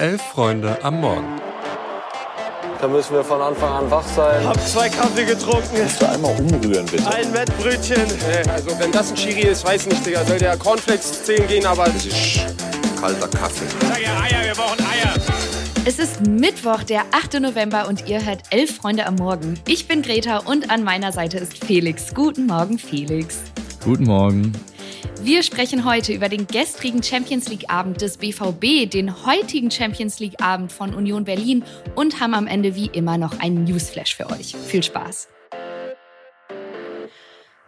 Elf Freunde am Morgen. Da müssen wir von Anfang an wach sein. Hab zwei Kaffee getrunken. Kannst du einmal umrühren, bitte? Ein Wettbrötchen. Also wenn das ein Chiri ist, weiß nicht, Digga. Soll der Cornflakes zählen gehen, aber... Das ist kalter Kaffee. Sag ja Eier, wir brauchen Eier. Es ist Mittwoch, der 8. November und ihr hört Elf Freunde am Morgen. Ich bin Greta und an meiner Seite ist Felix. Guten Morgen, Felix. Guten Morgen. Wir sprechen heute über den gestrigen Champions League-Abend des BVB, den heutigen Champions League-Abend von Union Berlin und haben am Ende wie immer noch einen Newsflash für euch. Viel Spaß!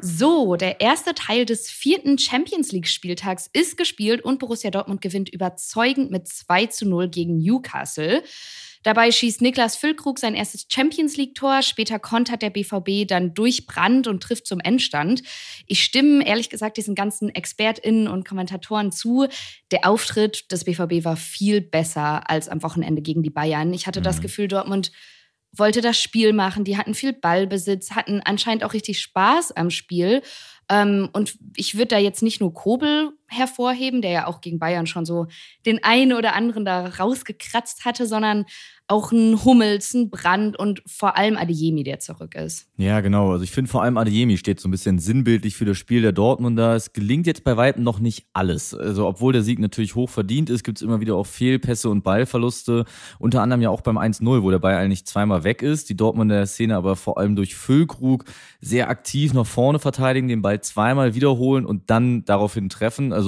So, der erste Teil des vierten Champions League-Spieltags ist gespielt und Borussia Dortmund gewinnt überzeugend mit 2 zu 0 gegen Newcastle. Dabei schießt Niklas Füllkrug sein erstes Champions League-Tor. Später kontert der BVB dann durch Brand und trifft zum Endstand. Ich stimme ehrlich gesagt diesen ganzen ExpertInnen und Kommentatoren zu. Der Auftritt des BVB war viel besser als am Wochenende gegen die Bayern. Ich hatte mhm. das Gefühl, Dortmund wollte das Spiel machen. Die hatten viel Ballbesitz, hatten anscheinend auch richtig Spaß am Spiel. Ähm, und ich würde da jetzt nicht nur Kobel hervorheben, der ja auch gegen Bayern schon so den einen oder anderen da rausgekratzt hatte, sondern auch ein Hummels, ein Brand und vor allem Adeyemi, der zurück ist. Ja, genau. Also ich finde vor allem Adeyemi steht so ein bisschen sinnbildlich für das Spiel der Dortmunder. Es gelingt jetzt bei weitem noch nicht alles. Also obwohl der Sieg natürlich hoch verdient ist, gibt es immer wieder auch Fehlpässe und Ballverluste. Unter anderem ja auch beim 1-0, wo der Ball eigentlich zweimal weg ist. Die Dortmunder Szene aber vor allem durch Füllkrug sehr aktiv nach vorne verteidigen, den Ball zweimal wiederholen und dann daraufhin treffen. Also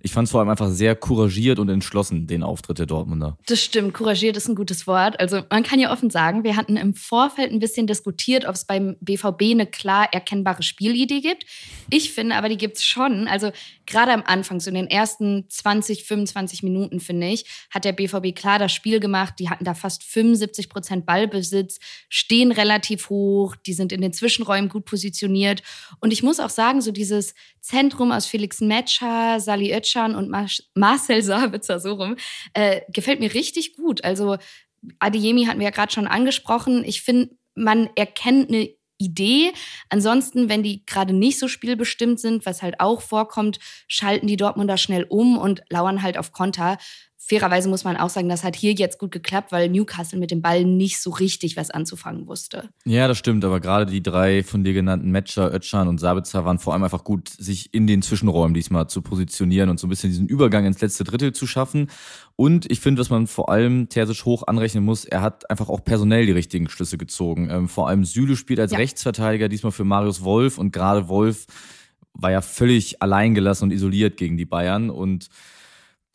ich fand es vor allem einfach sehr couragiert und entschlossen, den Auftritt der Dortmunder. Das stimmt. Couragiert ist ein gutes. Wort. Also man kann ja offen sagen, wir hatten im Vorfeld ein bisschen diskutiert, ob es beim BVB eine klar erkennbare Spielidee gibt. Ich finde aber, die gibt es schon. Also gerade am Anfang, so in den ersten 20, 25 Minuten, finde ich, hat der BVB klar das Spiel gemacht. Die hatten da fast 75 Prozent Ballbesitz, stehen relativ hoch, die sind in den Zwischenräumen gut positioniert. Und ich muss auch sagen, so dieses Zentrum aus Felix Metscher, Sali Özcan und Marcel Sabitzer, so rum, äh, gefällt mir richtig gut. Also Adeyemi hatten wir ja gerade schon angesprochen. Ich finde, man erkennt eine Idee. Ansonsten, wenn die gerade nicht so spielbestimmt sind, was halt auch vorkommt, schalten die Dortmunder schnell um und lauern halt auf Konter fairerweise muss man auch sagen, das hat hier jetzt gut geklappt, weil Newcastle mit dem Ball nicht so richtig was anzufangen wusste. Ja, das stimmt, aber gerade die drei von dir genannten Matcher, Özcan und Sabitzer waren vor allem einfach gut, sich in den Zwischenräumen diesmal zu positionieren und so ein bisschen diesen Übergang ins letzte Drittel zu schaffen. Und ich finde, was man vor allem Terzic hoch anrechnen muss, er hat einfach auch personell die richtigen Schlüsse gezogen. Ähm, vor allem Süle spielt als ja. Rechtsverteidiger diesmal für Marius Wolf und gerade Wolf war ja völlig alleingelassen und isoliert gegen die Bayern und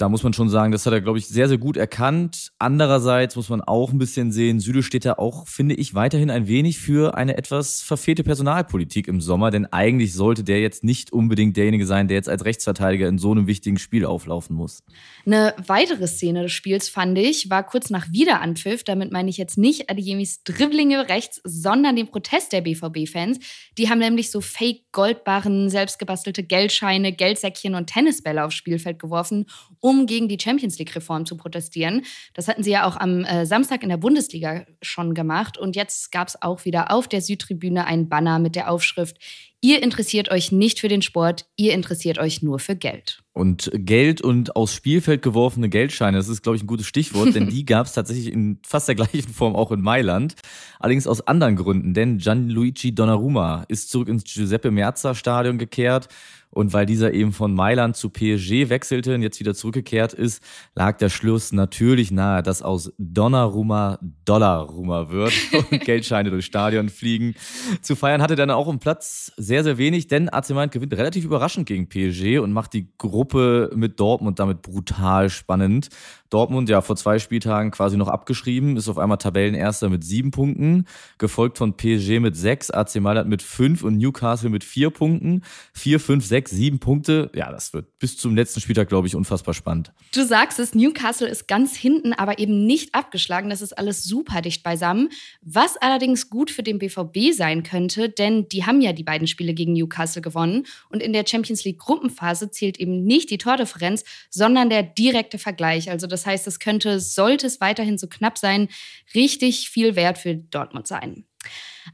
da muss man schon sagen, das hat er, glaube ich, sehr, sehr gut erkannt. Andererseits muss man auch ein bisschen sehen, Süle steht da auch, finde ich, weiterhin ein wenig für eine etwas verfehlte Personalpolitik im Sommer, denn eigentlich sollte der jetzt nicht unbedingt derjenige sein, der jetzt als Rechtsverteidiger in so einem wichtigen Spiel auflaufen muss. Eine weitere Szene des Spiels, fand ich, war kurz nach Wiederanpfiff. Damit meine ich jetzt nicht Adeyemis Dribblinge rechts, sondern den Protest der BVB-Fans. Die haben nämlich so Fake-Goldbarren, selbstgebastelte Geldscheine, Geldsäckchen und Tennisbälle aufs Spielfeld geworfen, um um gegen die Champions League-Reform zu protestieren. Das hatten sie ja auch am äh, Samstag in der Bundesliga schon gemacht. Und jetzt gab es auch wieder auf der Südtribüne einen Banner mit der Aufschrift, Ihr interessiert euch nicht für den Sport, ihr interessiert euch nur für Geld. Und Geld und aus Spielfeld geworfene Geldscheine, das ist, glaube ich, ein gutes Stichwort, denn die gab es tatsächlich in fast der gleichen Form auch in Mailand. Allerdings aus anderen Gründen, denn Gianluigi Donnarumma ist zurück ins Giuseppe Merza Stadion gekehrt und weil dieser eben von Mailand zu PSG wechselte und jetzt wieder zurückgekehrt ist, lag der Schluss natürlich nahe, dass aus Donnarumma Dollarumma wird und Geldscheine durchs Stadion fliegen. Zu feiern hatte dann auch im Platz sehr, sehr wenig, denn AC Mailand gewinnt relativ überraschend gegen PSG und macht die Gruppe mit Dortmund damit brutal spannend. Dortmund ja vor zwei Spieltagen quasi noch abgeschrieben, ist auf einmal Tabellenerster mit sieben Punkten, gefolgt von PSG mit sechs, AC Mailand mit fünf und Newcastle mit vier Punkten. Vier, fünf, sechs, sieben Punkte. Ja, das wird bis zum letzten Spieltag, glaube ich, unfassbar spannend. Du sagst es, Newcastle ist ganz hinten, aber eben nicht abgeschlagen. Das ist alles super dicht beisammen. Was allerdings gut für den BVB sein könnte, denn die haben ja die beiden Spiele gegen Newcastle gewonnen. Und in der Champions League Gruppenphase zählt eben nicht die Tordifferenz, sondern der direkte Vergleich. Also das heißt, es könnte, sollte es weiterhin so knapp sein, richtig viel wert für Dortmund sein.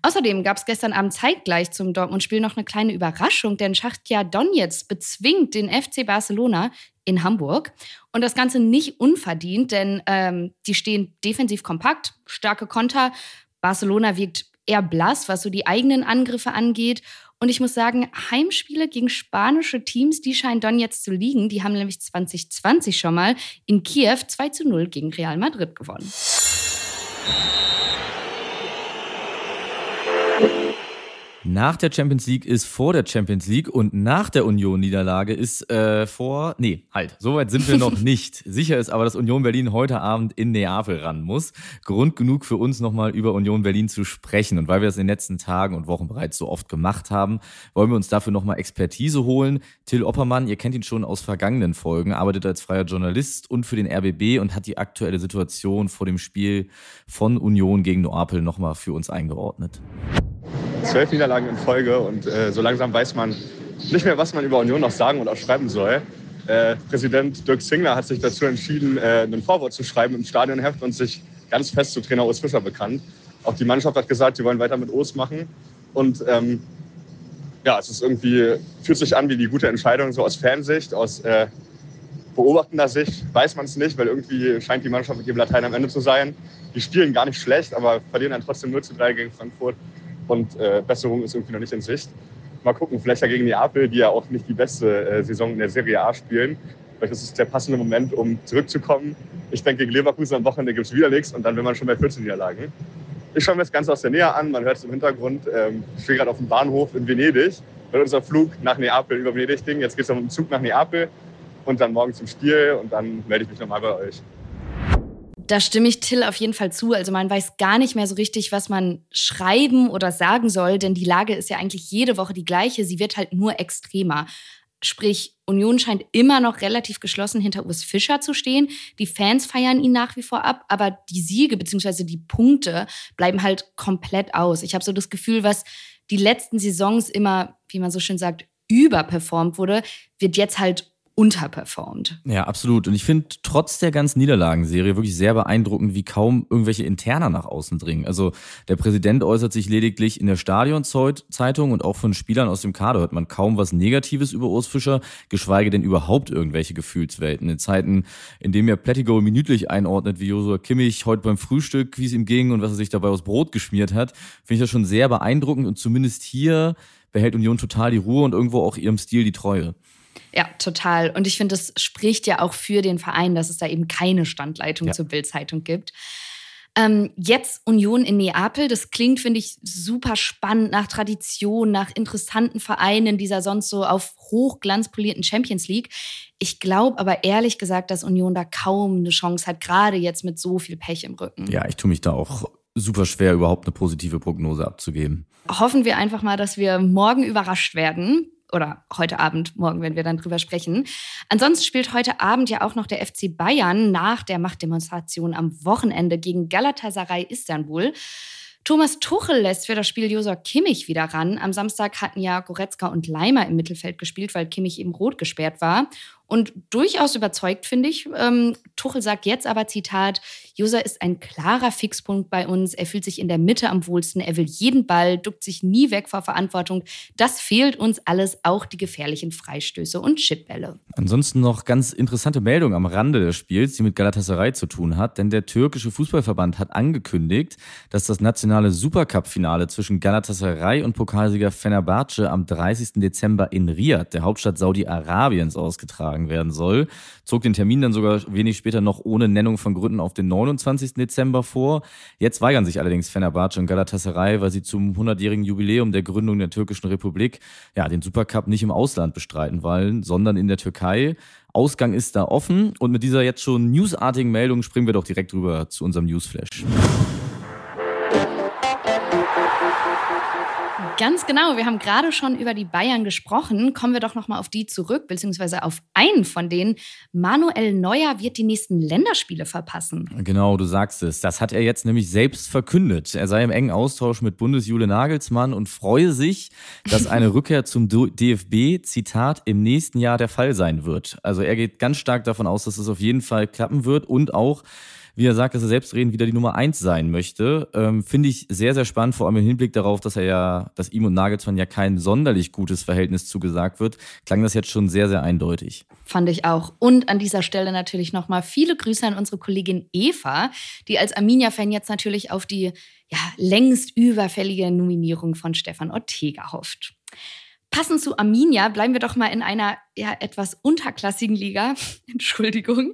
Außerdem gab es gestern Abend zeitgleich zum Dortmund-Spiel noch eine kleine Überraschung, denn Schachtja Donetsk bezwingt den FC Barcelona in Hamburg. Und das Ganze nicht unverdient, denn ähm, die stehen defensiv kompakt, starke Konter. Barcelona wirkt eher blass, was so die eigenen Angriffe angeht. Und ich muss sagen, Heimspiele gegen spanische Teams, die scheinen Don jetzt zu liegen. Die haben nämlich 2020 schon mal in Kiew 2 zu 0 gegen Real Madrid gewonnen. Nach der Champions League ist vor der Champions League und nach der Union-Niederlage ist äh, vor. Nee, halt, soweit sind wir noch nicht. Sicher ist aber, dass Union Berlin heute Abend in Neapel ran muss. Grund genug für uns nochmal über Union Berlin zu sprechen. Und weil wir das in den letzten Tagen und Wochen bereits so oft gemacht haben, wollen wir uns dafür nochmal Expertise holen. Till Oppermann, ihr kennt ihn schon aus vergangenen Folgen, arbeitet als freier Journalist und für den RBB und hat die aktuelle Situation vor dem Spiel von Union gegen Neapel nochmal für uns eingeordnet zwölf Niederlagen in Folge und äh, so langsam weiß man nicht mehr, was man über Union noch sagen und auch schreiben soll. Äh, Präsident Dirk Zingler hat sich dazu entschieden, äh, ein Vorwort zu schreiben im Stadionheft und sich ganz fest zu Trainer Urs Fischer bekannt. Auch die Mannschaft hat gesagt, sie wollen weiter mit Urs machen. Und ähm, ja, es ist irgendwie, fühlt sich an wie die gute Entscheidung, so aus Fansicht, aus äh, beobachtender Sicht weiß man es nicht, weil irgendwie scheint die Mannschaft mit ihrem Latein am Ende zu sein. Die spielen gar nicht schlecht, aber verlieren dann trotzdem 0 zu 3 gegen Frankfurt und äh, Besserung ist irgendwie noch nicht in Sicht. Mal gucken, vielleicht ja gegen Neapel, die ja auch nicht die beste äh, Saison in der Serie A spielen. Vielleicht ist es der passende Moment, um zurückzukommen. Ich denke, gegen Leverkusen am Wochenende gibt es wieder nichts und dann will man schon bei 14 Niederlagen. Ich schaue mir das Ganze aus der Nähe an, man hört es im Hintergrund. Ähm, ich stehe gerade auf dem Bahnhof in Venedig, weil unser Flug nach Neapel über Venedig ging. Jetzt geht es mit dem Zug nach Neapel und dann morgen zum Spiel und dann melde ich mich nochmal bei euch da stimme ich Till auf jeden Fall zu. Also man weiß gar nicht mehr so richtig, was man schreiben oder sagen soll, denn die Lage ist ja eigentlich jede Woche die gleiche. Sie wird halt nur extremer. Sprich, Union scheint immer noch relativ geschlossen hinter Urs Fischer zu stehen. Die Fans feiern ihn nach wie vor ab, aber die Siege bzw. die Punkte bleiben halt komplett aus. Ich habe so das Gefühl, was die letzten Saisons immer, wie man so schön sagt, überperformt wurde, wird jetzt halt unterperformt. Ja, absolut. Und ich finde trotz der ganzen Niederlagenserie wirklich sehr beeindruckend, wie kaum irgendwelche Interner nach außen dringen. Also der Präsident äußert sich lediglich in der Stadionzeitung und auch von Spielern aus dem Kader hört man kaum was Negatives über Urs Fischer, geschweige denn überhaupt irgendwelche Gefühlswelten. In Zeiten, in denen er Plettigo minütlich einordnet, wie Josua Kimmich heute beim Frühstück, wie es ihm ging und was er sich dabei aus Brot geschmiert hat, finde ich das schon sehr beeindruckend und zumindest hier behält Union total die Ruhe und irgendwo auch ihrem Stil die Treue. Ja, total. Und ich finde, das spricht ja auch für den Verein, dass es da eben keine Standleitung ja. zur Bildzeitung gibt. Ähm, jetzt Union in Neapel, das klingt, finde ich, super spannend nach Tradition, nach interessanten Vereinen dieser sonst so auf Hochglanz polierten Champions League. Ich glaube aber ehrlich gesagt, dass Union da kaum eine Chance hat, gerade jetzt mit so viel Pech im Rücken. Ja, ich tue mich da auch super schwer, überhaupt eine positive Prognose abzugeben. Hoffen wir einfach mal, dass wir morgen überrascht werden oder heute Abend, morgen werden wir dann drüber sprechen. Ansonsten spielt heute Abend ja auch noch der FC Bayern nach der Machtdemonstration am Wochenende gegen Galatasaray Istanbul. Thomas Tuchel lässt für das Spiel Josua Kimmich wieder ran. Am Samstag hatten ja Goretzka und Leimer im Mittelfeld gespielt, weil Kimmich eben rot gesperrt war und durchaus überzeugt, finde ich. Ähm, Tuchel sagt jetzt aber, Zitat, User ist ein klarer Fixpunkt bei uns. Er fühlt sich in der Mitte am wohlsten. Er will jeden Ball, duckt sich nie weg vor Verantwortung. Das fehlt uns alles, auch die gefährlichen Freistöße und Chipbälle. Ansonsten noch ganz interessante Meldung am Rande des Spiels, die mit Galatasaray zu tun hat. Denn der türkische Fußballverband hat angekündigt, dass das nationale Supercup-Finale zwischen Galatasaray und Pokalsieger Fenerbahce am 30. Dezember in Riyadh, der Hauptstadt Saudi-Arabiens, ausgetragen ausgetragen werden soll. Zog den Termin dann sogar wenig später noch ohne Nennung von Gründen auf den 29. Dezember vor. Jetzt weigern sich allerdings Fenerbahce und Galatasaray, weil sie zum 100-jährigen Jubiläum der Gründung der Türkischen Republik ja, den Supercup nicht im Ausland bestreiten wollen, sondern in der Türkei. Ausgang ist da offen und mit dieser jetzt schon newsartigen Meldung springen wir doch direkt rüber zu unserem Newsflash. Ganz genau. Wir haben gerade schon über die Bayern gesprochen. Kommen wir doch noch mal auf die zurück, beziehungsweise auf einen von denen. Manuel Neuer wird die nächsten Länderspiele verpassen. Genau, du sagst es. Das hat er jetzt nämlich selbst verkündet. Er sei im engen Austausch mit Bundesjule Nagelsmann und freue sich, dass eine Rückkehr zum DFB, Zitat, im nächsten Jahr der Fall sein wird. Also er geht ganz stark davon aus, dass es auf jeden Fall klappen wird und auch wie er sagt, dass er selbstredend wieder die Nummer eins sein möchte. Ähm, Finde ich sehr, sehr spannend, vor allem im Hinblick darauf, dass er ja, dass ihm und Nagelsmann ja kein sonderlich gutes Verhältnis zugesagt wird, klang das jetzt schon sehr, sehr eindeutig. Fand ich auch. Und an dieser Stelle natürlich nochmal viele Grüße an unsere Kollegin Eva, die als Arminia-Fan jetzt natürlich auf die ja, längst überfällige Nominierung von Stefan Ortega hofft. Passend zu Arminia bleiben wir doch mal in einer ja, etwas unterklassigen Liga. Entschuldigung.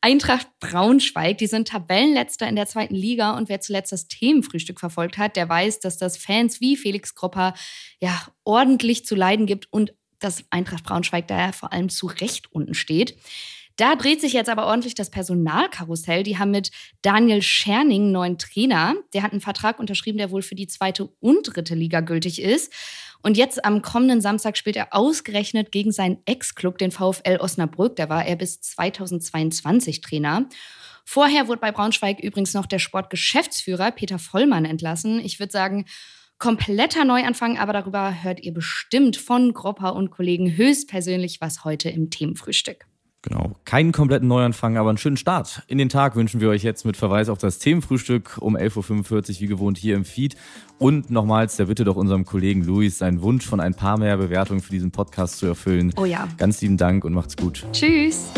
Eintracht Braunschweig, die sind Tabellenletzter in der zweiten Liga und wer zuletzt das Themenfrühstück verfolgt hat, der weiß, dass das Fans wie Felix Kropper ja ordentlich zu leiden gibt und dass Eintracht Braunschweig daher vor allem zu Recht unten steht. Da dreht sich jetzt aber ordentlich das Personalkarussell. Die haben mit Daniel Scherning neuen Trainer. Der hat einen Vertrag unterschrieben, der wohl für die zweite und dritte Liga gültig ist. Und jetzt am kommenden Samstag spielt er ausgerechnet gegen seinen Ex-Club, den VfL Osnabrück. Da war er bis 2022 Trainer. Vorher wurde bei Braunschweig übrigens noch der Sportgeschäftsführer Peter Vollmann entlassen. Ich würde sagen, kompletter Neuanfang, aber darüber hört ihr bestimmt von Gropper und Kollegen höchstpersönlich was heute im Themenfrühstück. Genau. Keinen kompletten Neuanfang, aber einen schönen Start. In den Tag wünschen wir euch jetzt mit Verweis auf das Themenfrühstück um 11.45 Uhr wie gewohnt hier im Feed. Und nochmals der Bitte doch unserem Kollegen Luis, seinen Wunsch von ein paar mehr Bewertungen für diesen Podcast zu erfüllen. Oh ja. Ganz lieben Dank und macht's gut. Tschüss.